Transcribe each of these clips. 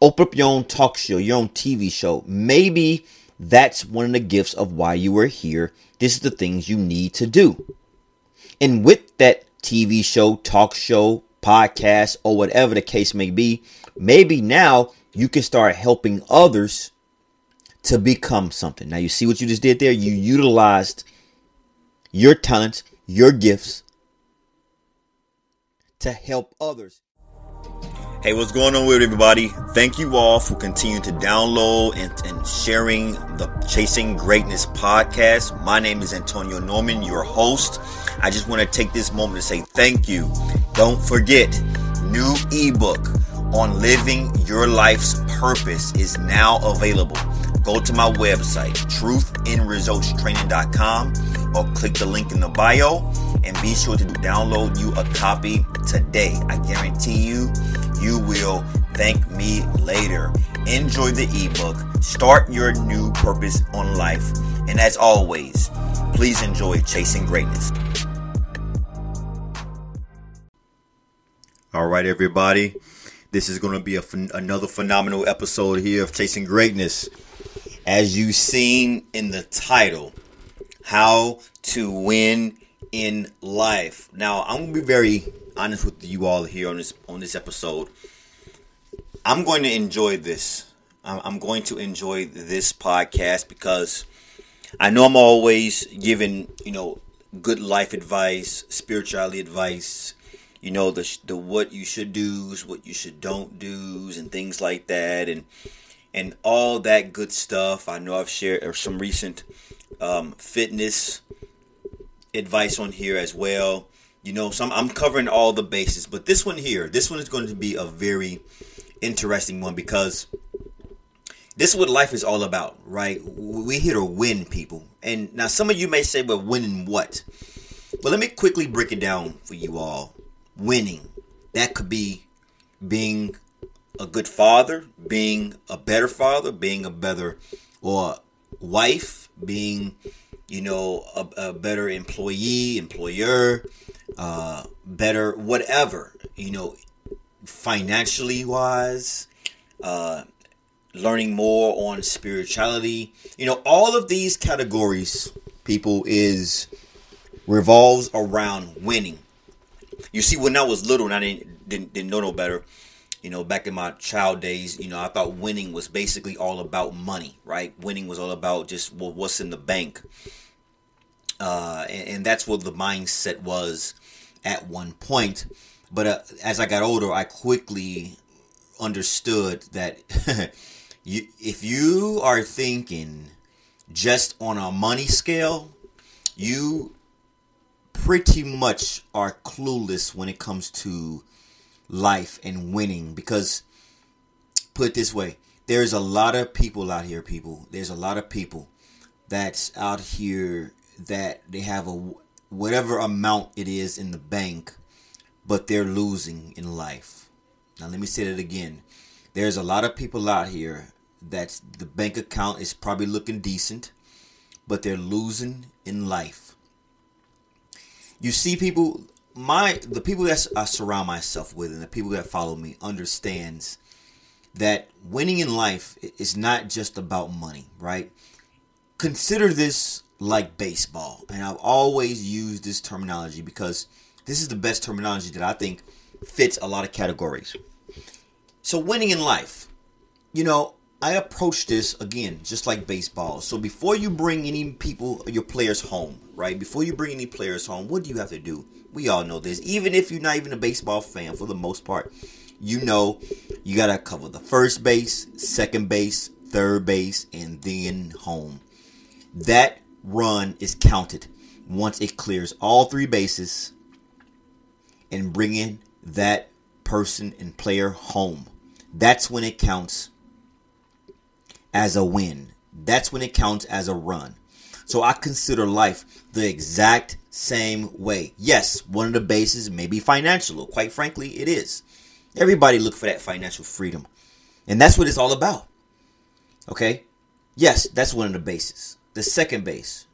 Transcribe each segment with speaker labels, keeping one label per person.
Speaker 1: open up your own talk show, your own TV show. Maybe that's one of the gifts of why you are here. This is the things you need to do. And with that TV show, talk show, podcast, or whatever the case may be, maybe now you can start helping others to become something. Now, you see what you just did there? You utilized your talents, your gifts to help others. Hey, what's going on with everybody? Thank you all for continuing to download and, and, sharing the Chasing Greatness podcast. My name is Antonio Norman, your host. I just want to take this moment to say thank you. Don't forget, new ebook on living your life's purpose is now available. Go to my website, truthinresultstraining.com, or click the link in the bio and be sure to download you a copy today. I guarantee you you will thank me later. Enjoy the ebook. Start your new purpose on life. And as always, please enjoy Chasing Greatness. All right, everybody. This is going to be a, another phenomenal episode here of Chasing Greatness. As you've seen in the title, How to Win in Life. Now, I'm going to be very honest with you all here on this on this episode. I'm going to enjoy this. I'm going to enjoy this podcast because I know I'm always giving you know good life advice, spirituality advice, you know the the what you should do's, what you should don't do's, and things like that, and and all that good stuff. I know I've shared some recent um, fitness advice on here as well. You know, so I'm, I'm covering all the bases, but this one here, this one is going to be a very interesting one because this is what life is all about, right? We're here to win people. And now some of you may say, but winning what? Well, let me quickly break it down for you all. Winning. That could be being a good father, being a better father, being a better or wife, being, you know, a, a better employee, employer, uh, better whatever, you know, financially wise, uh, learning more on spirituality. You know, all of these categories, people, is revolves around winning. You see, when I was little and I didn't, didn't, didn't know no better, you know, back in my child days, you know, I thought winning was basically all about money, right? Winning was all about just well, what's in the bank. Uh, and, and, that's what the mindset was at one point. But uh, as I got older, I quickly understood that you, if you are thinking just on a money scale, you pretty much are clueless when it comes to life and winning because put this way there's a lot of people out here people there's a lot of people that's out here that they have a whatever amount it is in the bank but they're losing in life. Now let me say that again. There's a lot of people out here that the bank account is probably looking decent but they're losing in life. You see people my the people that I surround myself with and the people that follow me understands that winning in life is not just about money, right? Consider this like baseball, and I've always used this terminology because this is the best terminology that I think fits a lot of categories. So winning in life, you know, I approach this again just like baseball. So before you bring any people, your players home, right? Before you bring any players home, what do you have to do? We all know this. Even if you're not even a baseball fan, for the most part, you know you got to cover the first base, second base, third base, and then home. That run is counted once it clears all three bases and bringing that person and player home. That's when it counts as a win. That's when it counts as a run. So I consider life the exact same way. Yes, one of the bases may be financial. Quite frankly, it is. Everybody look for that financial freedom. And that's what it's all about. Okay? Yes, that's one of the bases. The second base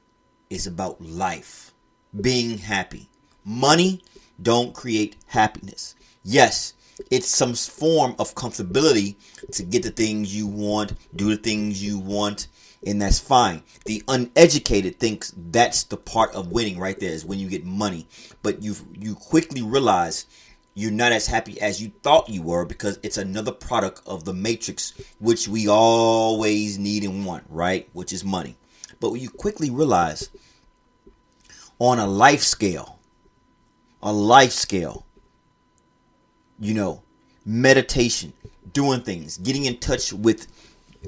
Speaker 1: is about life, being happy. Money don't create happiness. Yes, it's some form of comfortability to get the things you want, do the things you want, and that's fine. The uneducated thinks that's the part of winning right there is when you get money. But you you quickly realize you're not as happy as you thought you were because it's another product of the matrix which we always need and want, right? Which is money. But you quickly realize on a life scale, a life scale, you know, meditation, doing things, getting in touch with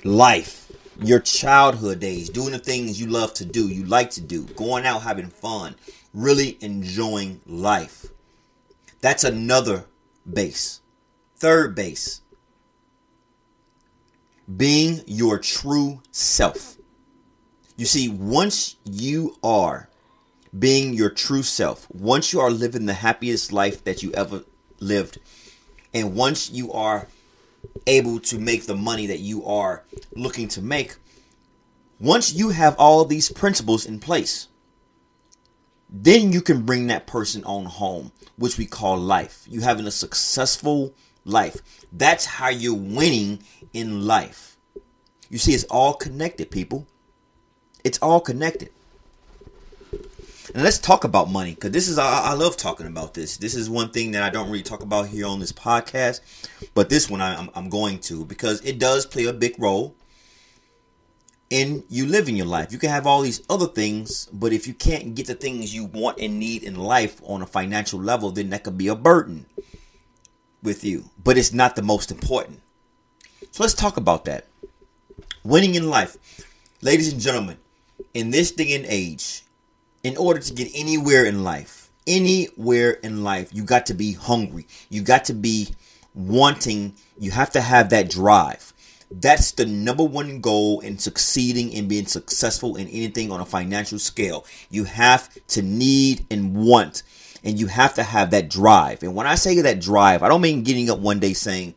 Speaker 1: life, your childhood days, doing the things you love to do, you like to do, going out having fun, really enjoying life. That's another base. Third base. Being your true self. You see, once you are being your true self, once you are living the happiest life that you ever lived, and once you are able to make the money that you are looking to make, once you have all these principles in place, then you can bring that person on home, which we call life. You having a successful life. That's how you're winning in life. You see, it's all connected, people. It's all connected. And let's talk about money because this is I, I, love talking about this. This is one thing that I don't really talk about here on this podcast, but this one I, I'm, I'm going to because it does play a big role in you living your life. You can have all these other things, but if you can't get the things you want and need in life on a financial level, then that could be a burden with you. But it's not the most important. So let's talk about that. Winning in life. Ladies and gentlemen, in this day and age, in order to get anywhere in life, anywhere in life, you got to be hungry. You got to be wanting, you have to have that drive. That's the number one goal in succeeding and being successful in anything on a financial scale. You have to need and want, and you have to have that drive. And when I say that drive, I don't mean getting up one day saying,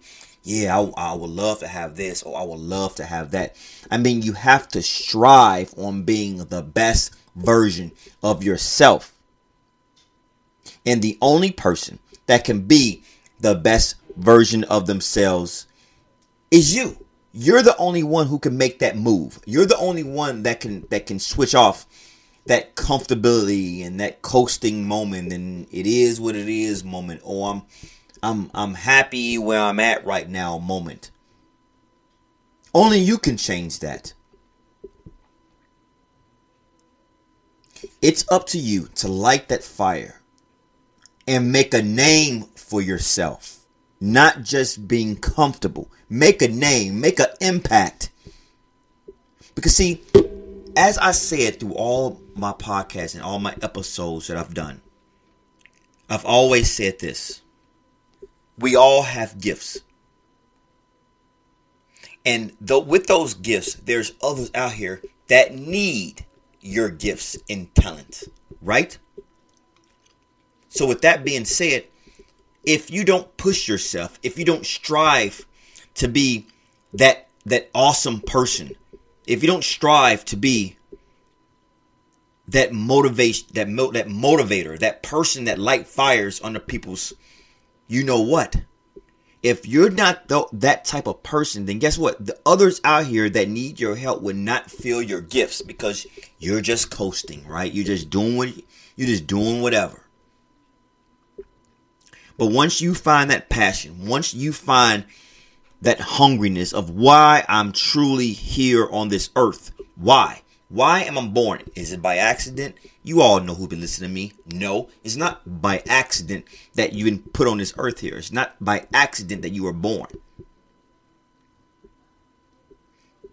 Speaker 1: yeah, I, I, would love to have this or I would love to have that. I mean, you have to strive on being the best version of yourself. And the only person that can be the best version of themselves is you. You're the only one who can make that move. You're the only one that can that can switch off that comfortability and that coasting moment and it is what it is moment or I'm I'm I'm happy where I'm at right now moment. Only you can change that. It's up to you to light that fire and make a name for yourself, not just being comfortable. Make a name, make an impact. Because, see, as I said through all my podcasts and all my episodes that I've done, I've always said this we all have gifts. And though with those gifts, there's others out here that need your gifts and talents, right? So, with that being said, if you don't push yourself, if you don't strive to be that that awesome person, if you don't strive to be that motivation, that mo- that motivator, that person that light fires under people's, you know what? if you're not th- that type of person, then guess what? The others out here that need your help will not feel your gifts because you're just coasting, right? You're just doing what you're just doing whatever. But once you find that passion, once you find that hungriness of why I'm truly here on this earth, why? Why am I born? Is it by accident? You all know who've been listening to me. No, it's not by accident that you've been put on this earth here. It's not by accident that you were born.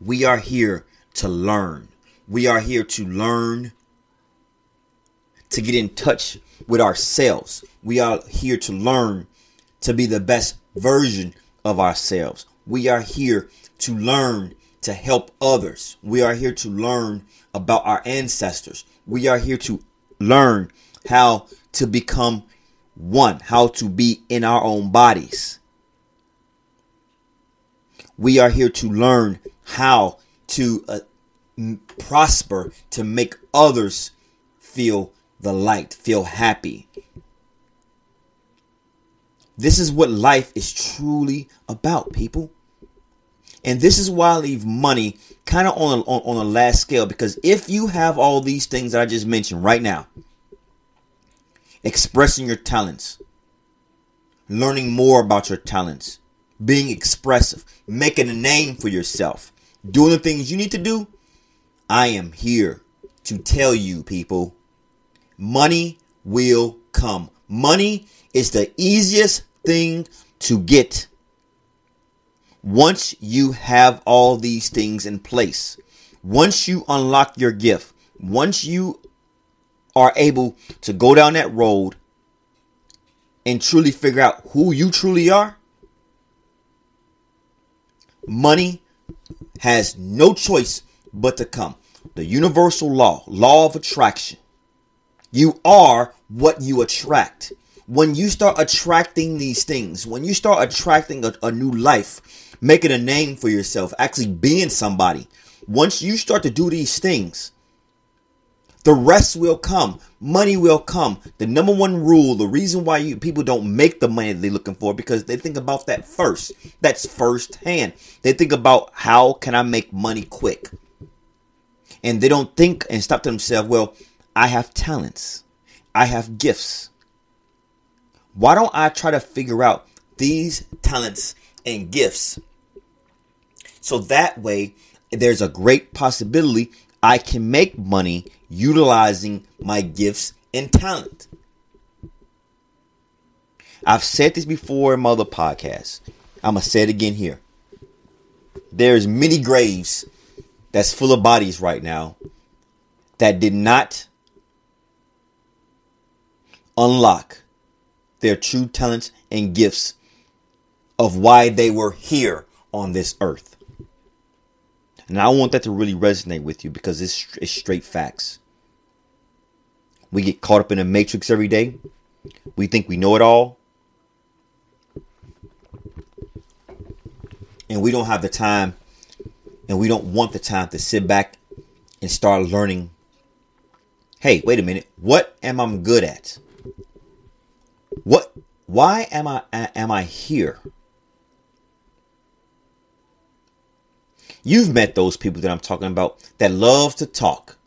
Speaker 1: We are here to learn. We are here to learn to get in touch with ourselves. We are here to learn to be the best version of ourselves. We are here to learn to help others. We are here to learn about our ancestors. We are here to learn how to become one, how to be in our own bodies. We are here to learn how to uh, prosper, to make others feel the light, feel happy. This is what life is truly about, people. And this is why I leave money kind of on, on on a last scale because if you have all these things that I just mentioned right now, expressing your talents, learning more about your talents, being expressive, making a name for yourself, doing the things you need to do, I am here to tell you, people, money will come. Money is the easiest thing to get once you have all these things in place. Once you unlock your gift, once you are able to go down that road and truly figure out who you truly are, money has no choice but to come. The universal law, law of attraction. You are what you attract. When you start attracting these things, when you start attracting a, a new life, making a name for yourself, actually being somebody, once you start to do these things, the rest will come. Money will come. The number one rule, the reason why you people don't make the money they're looking for, because they think about that first. That's first hand. They think about how can I make money quick. And they don't think and stop to themselves, well, I have talents. I have gifts. Why don't I try to figure out these talents and gifts? So that way there's a great possibility I can make money utilizing my gifts and talent. I've said this before in my other podcasts. I'm to say it again here. There's many graves that's full of bodies right now that did not unlock their true talents and gifts of why they were here on this earth. And I want that to really resonate with you because it's, it's straight facts. We get caught up in a matrix every day. We think we know it all. And we don't have the time and we don't want the time to sit back and start learning. Hey, wait a minute. What am I good at? What why am I am I here? You've met those people that I'm talking about that love to talk.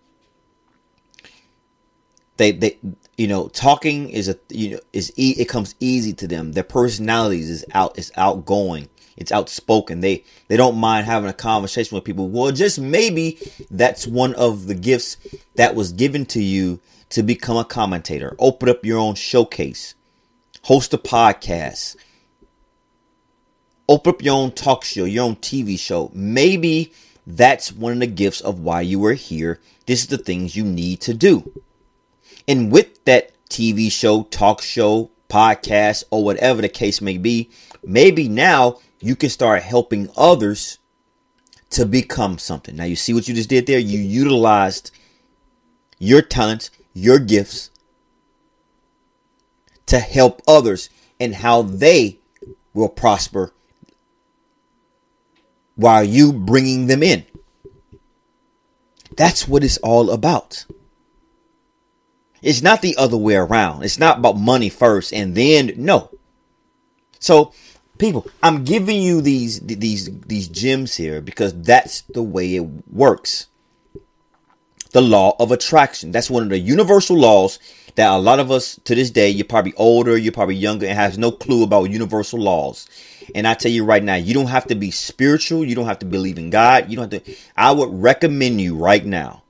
Speaker 1: They they you know talking is a you know is e- it comes easy to them. Their personalities is out is outgoing. It's outspoken. They they don't mind having a conversation with people. Well, just maybe that's one of the gifts that was given to you to become a commentator. Open up your own showcase. Host a podcast open up your own talk show, your own TV show. Maybe that's one of the gifts of why you are here. This is the things you need to do. And with that TV show, talk show, podcast, or whatever the case may be, maybe now you can start helping others to become something. Now, you see what you just did there? You utilized your talents, your gifts to help others and how they will prosper while you bringing them in. That's what it's all about. It's not the other way around. It's not about money first and then no. So, people, I'm giving you these these these gems here because that's the way it works. The law of attraction. That's one of the universal laws that a lot of us to this day, you're probably older, you're probably younger, and has no clue about universal laws. And I tell you right now, you don't have to be spiritual. You don't have to believe in God. You don't have to. I would recommend you right now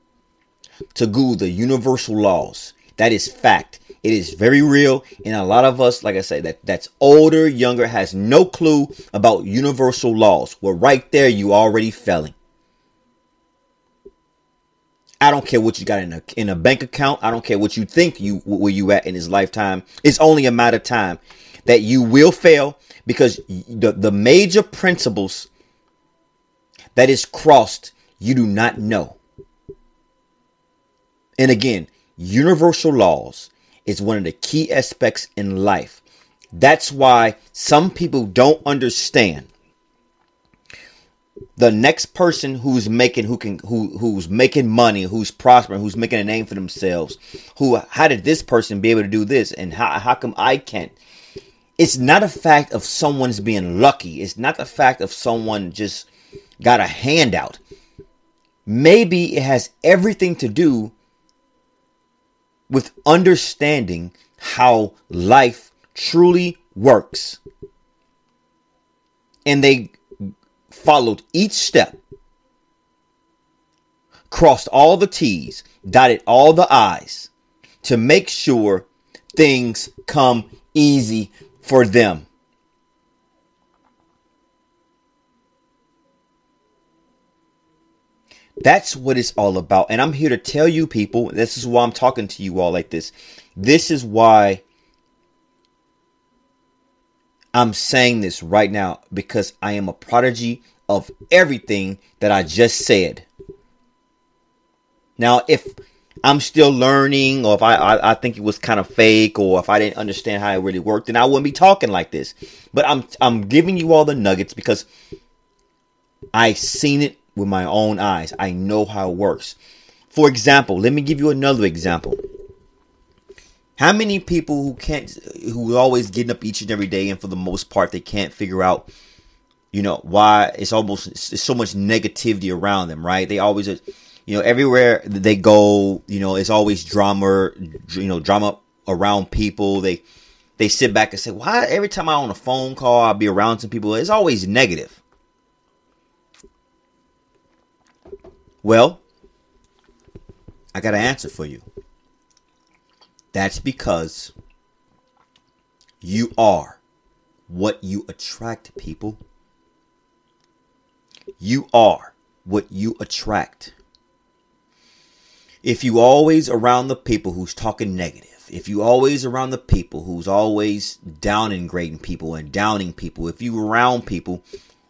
Speaker 1: to Google the universal laws. That is fact. It is very real. And a lot of us, like I said, that, that's older, younger, has no clue about universal laws. Well, right there, you already failing. I don't care what you got in a in a bank account. I don't care what you think you where you at in his lifetime. It's only a matter of time that you will fail because the, the major principles that is crossed, you do not know. And again, universal laws is one of the key aspects in life. That's why some people don't understand the next person who's making who can who who's making money, who's prospering, who's making a name for themselves. Who how did this person be able to do this and how how come I can't? It's not a fact of someone's being lucky. It's not the fact of someone just got a handout. Maybe it has everything to do with understanding how life truly works. And they followed each step, crossed all the T's, dotted all the I's to make sure things come easy for them. That's what it's all about. And I'm here to tell you, people, this is why I'm talking to you all like this. This is why I'm saying this right now because I am a prodigy of everything that I just said. Now, if I'm still learning, or if I, I, I think it was kind of fake, or if I didn't understand how it really worked, then I wouldn't be talking like this. But I'm I'm giving you all the nuggets because I seen it with my own eyes. I know how it works. For example, let me give you another example. How many people who can't, who are always getting up each and every day, and for the most part, they can't figure out, you know, why it's almost it's so much negativity around them, right? They always you know, everywhere they go, you know, it's always drama, you know, drama around people. They they sit back and say, "Why every time I'm on a phone call, I'll be around some people, it's always negative." Well, I got an answer for you. That's because you are what you attract, people. You are what you attract if you always around the people who's talking negative, if you always around the people who's always downgrading people and downing people, if you around people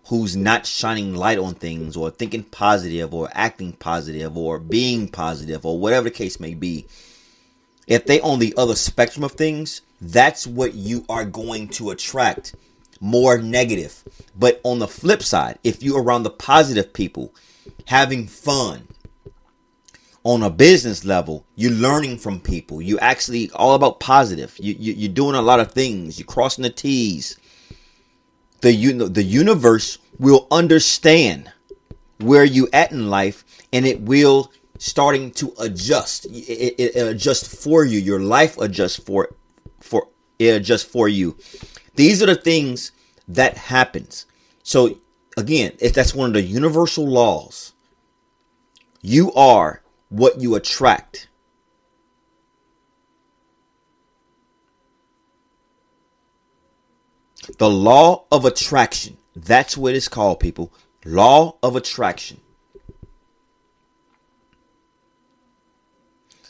Speaker 1: who's not shining light on things or thinking positive or acting positive or being positive or whatever the case may be, if they on the other spectrum of things, that's what you are going to attract more negative. But on the flip side, if you're around the positive people, having fun, on a business level, you're learning from people. You actually all about positive. You, you you're doing a lot of things. You're crossing the T's. The you the universe will understand where you at in life, and it will starting to adjust. It, it, it for you. Your life adjusts for for it adjusts for you. These are the things that happens. So again, if that's one of the universal laws, you are what you attract. The law of attraction. That's what it's called, people. Law of attraction.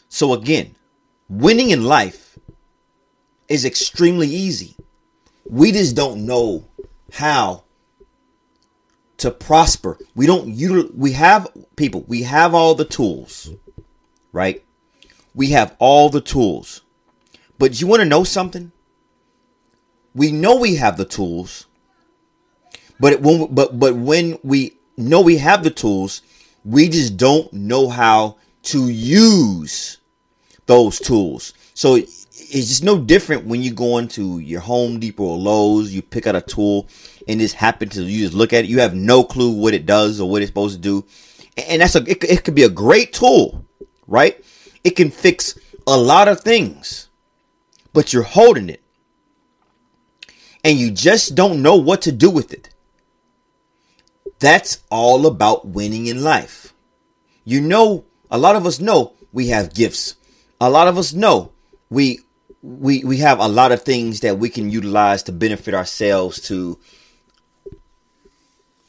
Speaker 1: So, again, winning in life is extremely easy. We just don't know how to prosper. We don't you we have people, we have all the tools, right? We have all the tools. But you want to know something? We know we have the tools. But when but but when we know we have the tools, we just don't know how to use those tools. So it's just no different when you go into your Home Depot or Lowe's, you pick out a tool and just happen to you just look at it, you have no clue what it does or what it's supposed to do. And that's a it, it could be a great tool, right? It can fix a lot of things. But you're holding it. And you just don't know what to do with it. That's all about winning in life. You know, a lot of us know we have gifts. A lot of us know we we we have a lot of things that we can utilize to benefit ourselves to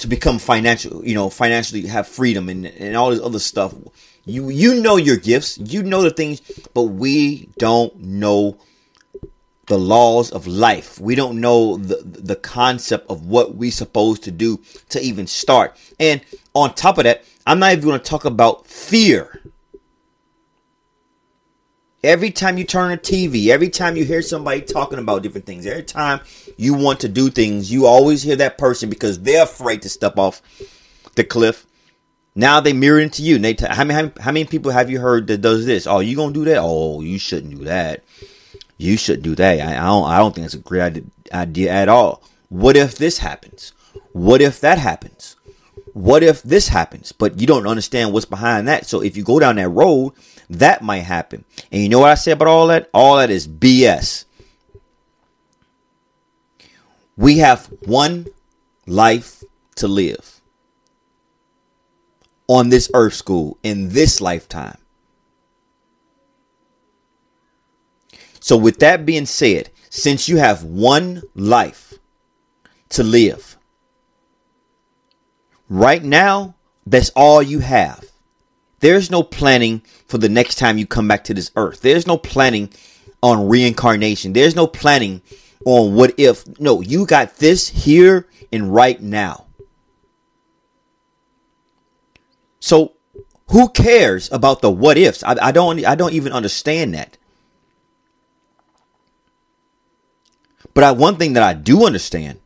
Speaker 1: to become financial you know financially have freedom and, and all this other stuff. You you know your gifts. You know the things but we don't know the laws of life. We don't know the the concept of what we supposed to do to even start. And on top of that i'm not even going to talk about fear Every time you turn a TV, every time you hear somebody talking about different things, every time you want to do things, you always hear that person because they're afraid to step off the cliff. Now they mirror into you. they t- how, many, how many people have you heard that does this? Oh, you gonna do that? Oh, you shouldn't do that. You should do that. I, I don't. I don't think it's a great idea. idea at all. What if this happens? What if that happens? What if this happens? But you don't understand what's behind that. So if you go down that road, that might happen. And you know what I say about all that? All that is BS. We have one life to live on this earth school in this lifetime. So, with that being said, since you have one life to live, right now, that's all you have. There's no planning for the next time you come back to this earth. There's no planning on reincarnation. There's no planning on what if. No, you got this here and right now. So who cares about the what ifs? I, I don't I don't even understand that. But I, one thing that I do understand,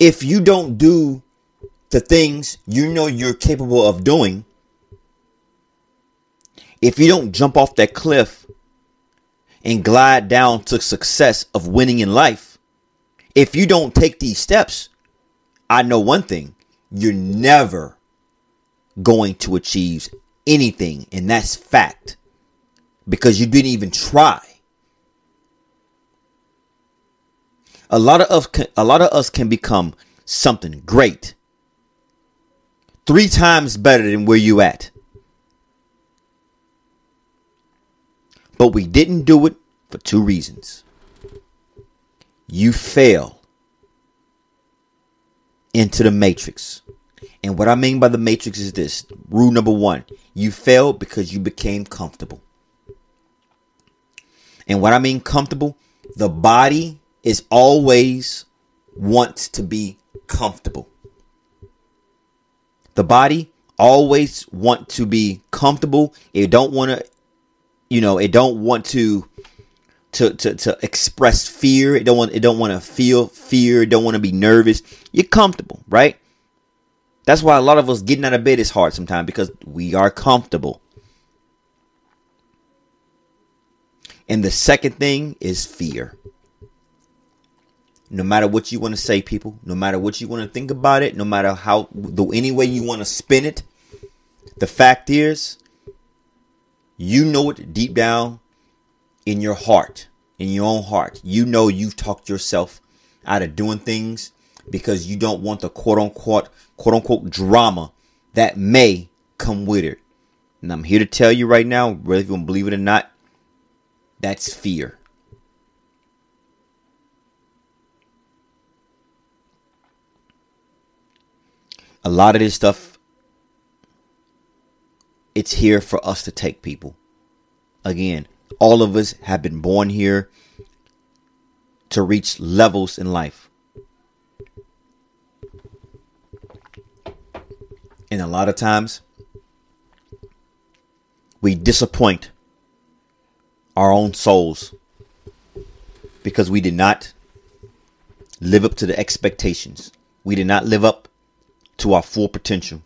Speaker 1: if you don't do the things you know you're capable of doing, if you don't jump off that cliff and glide down to success of winning in life, if you don't take these steps, I know one thing you're never going to achieve anything, and that's fact because you didn't even try. A lot of us can, a lot of us can become something great. Three times better than where you at. But we didn't do it for two reasons. You fell into the matrix. And what I mean by the matrix is this rule number one you failed because you became comfortable. And what I mean comfortable, the body is always wants to be comfortable. The body always want to be comfortable. It don't want to, you know, it don't want to to, to, to express fear. It don't want it don't want to feel fear. It don't want to be nervous. You're comfortable, right? That's why a lot of us getting out of bed is hard sometimes because we are comfortable. And the second thing is fear. No matter what you want to say, people, no matter what you want to think about it, no matter how the any way you want to spin it, the fact is, you know it deep down in your heart, in your own heart. You know you've talked yourself out of doing things because you don't want the quote unquote quote unquote drama that may come with it. And I'm here to tell you right now, whether you believe it or not, that's fear. A lot of this stuff, it's here for us to take people. Again, all of us have been born here to reach levels in life. And a lot of times, we disappoint our own souls because we did not live up to the expectations. We did not live up to our full potential.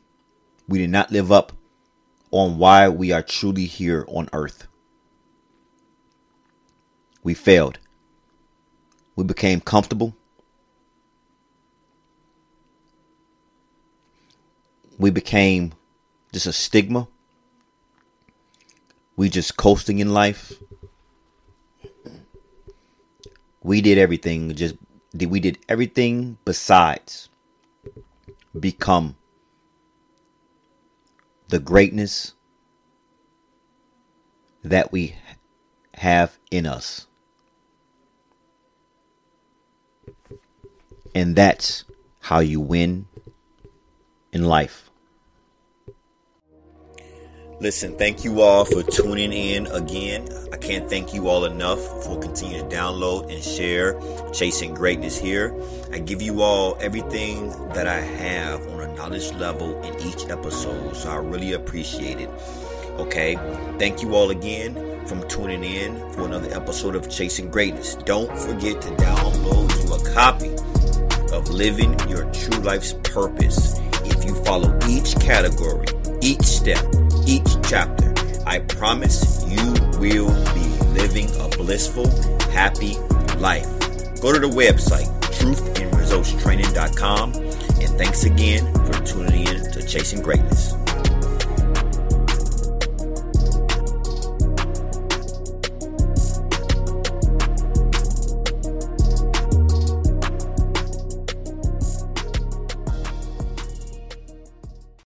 Speaker 1: We did not live up on why we are truly here on earth. We failed. We became comfortable. we became just a stigma. We just coasting in life. We did everything just we did everything besides become the greatness that we have in us. And that's how you win in life. Listen, thank you all for tuning in again. I can't thank you all enough for continuing to download and share Chasing Greatness here. I give you all everything that I have on a knowledge level in each episode, so I really appreciate it. Okay, thank you all again from tuning in for another episode of Chasing Greatness. Don't forget to download you a copy of Living Your True Life's Purpose. If you follow each category, each step, each chapter, I promise you will be living a blissful, happy life. go to the website, truthandresultstraining.com. And thanks again for tuning in to Chasing Greatness.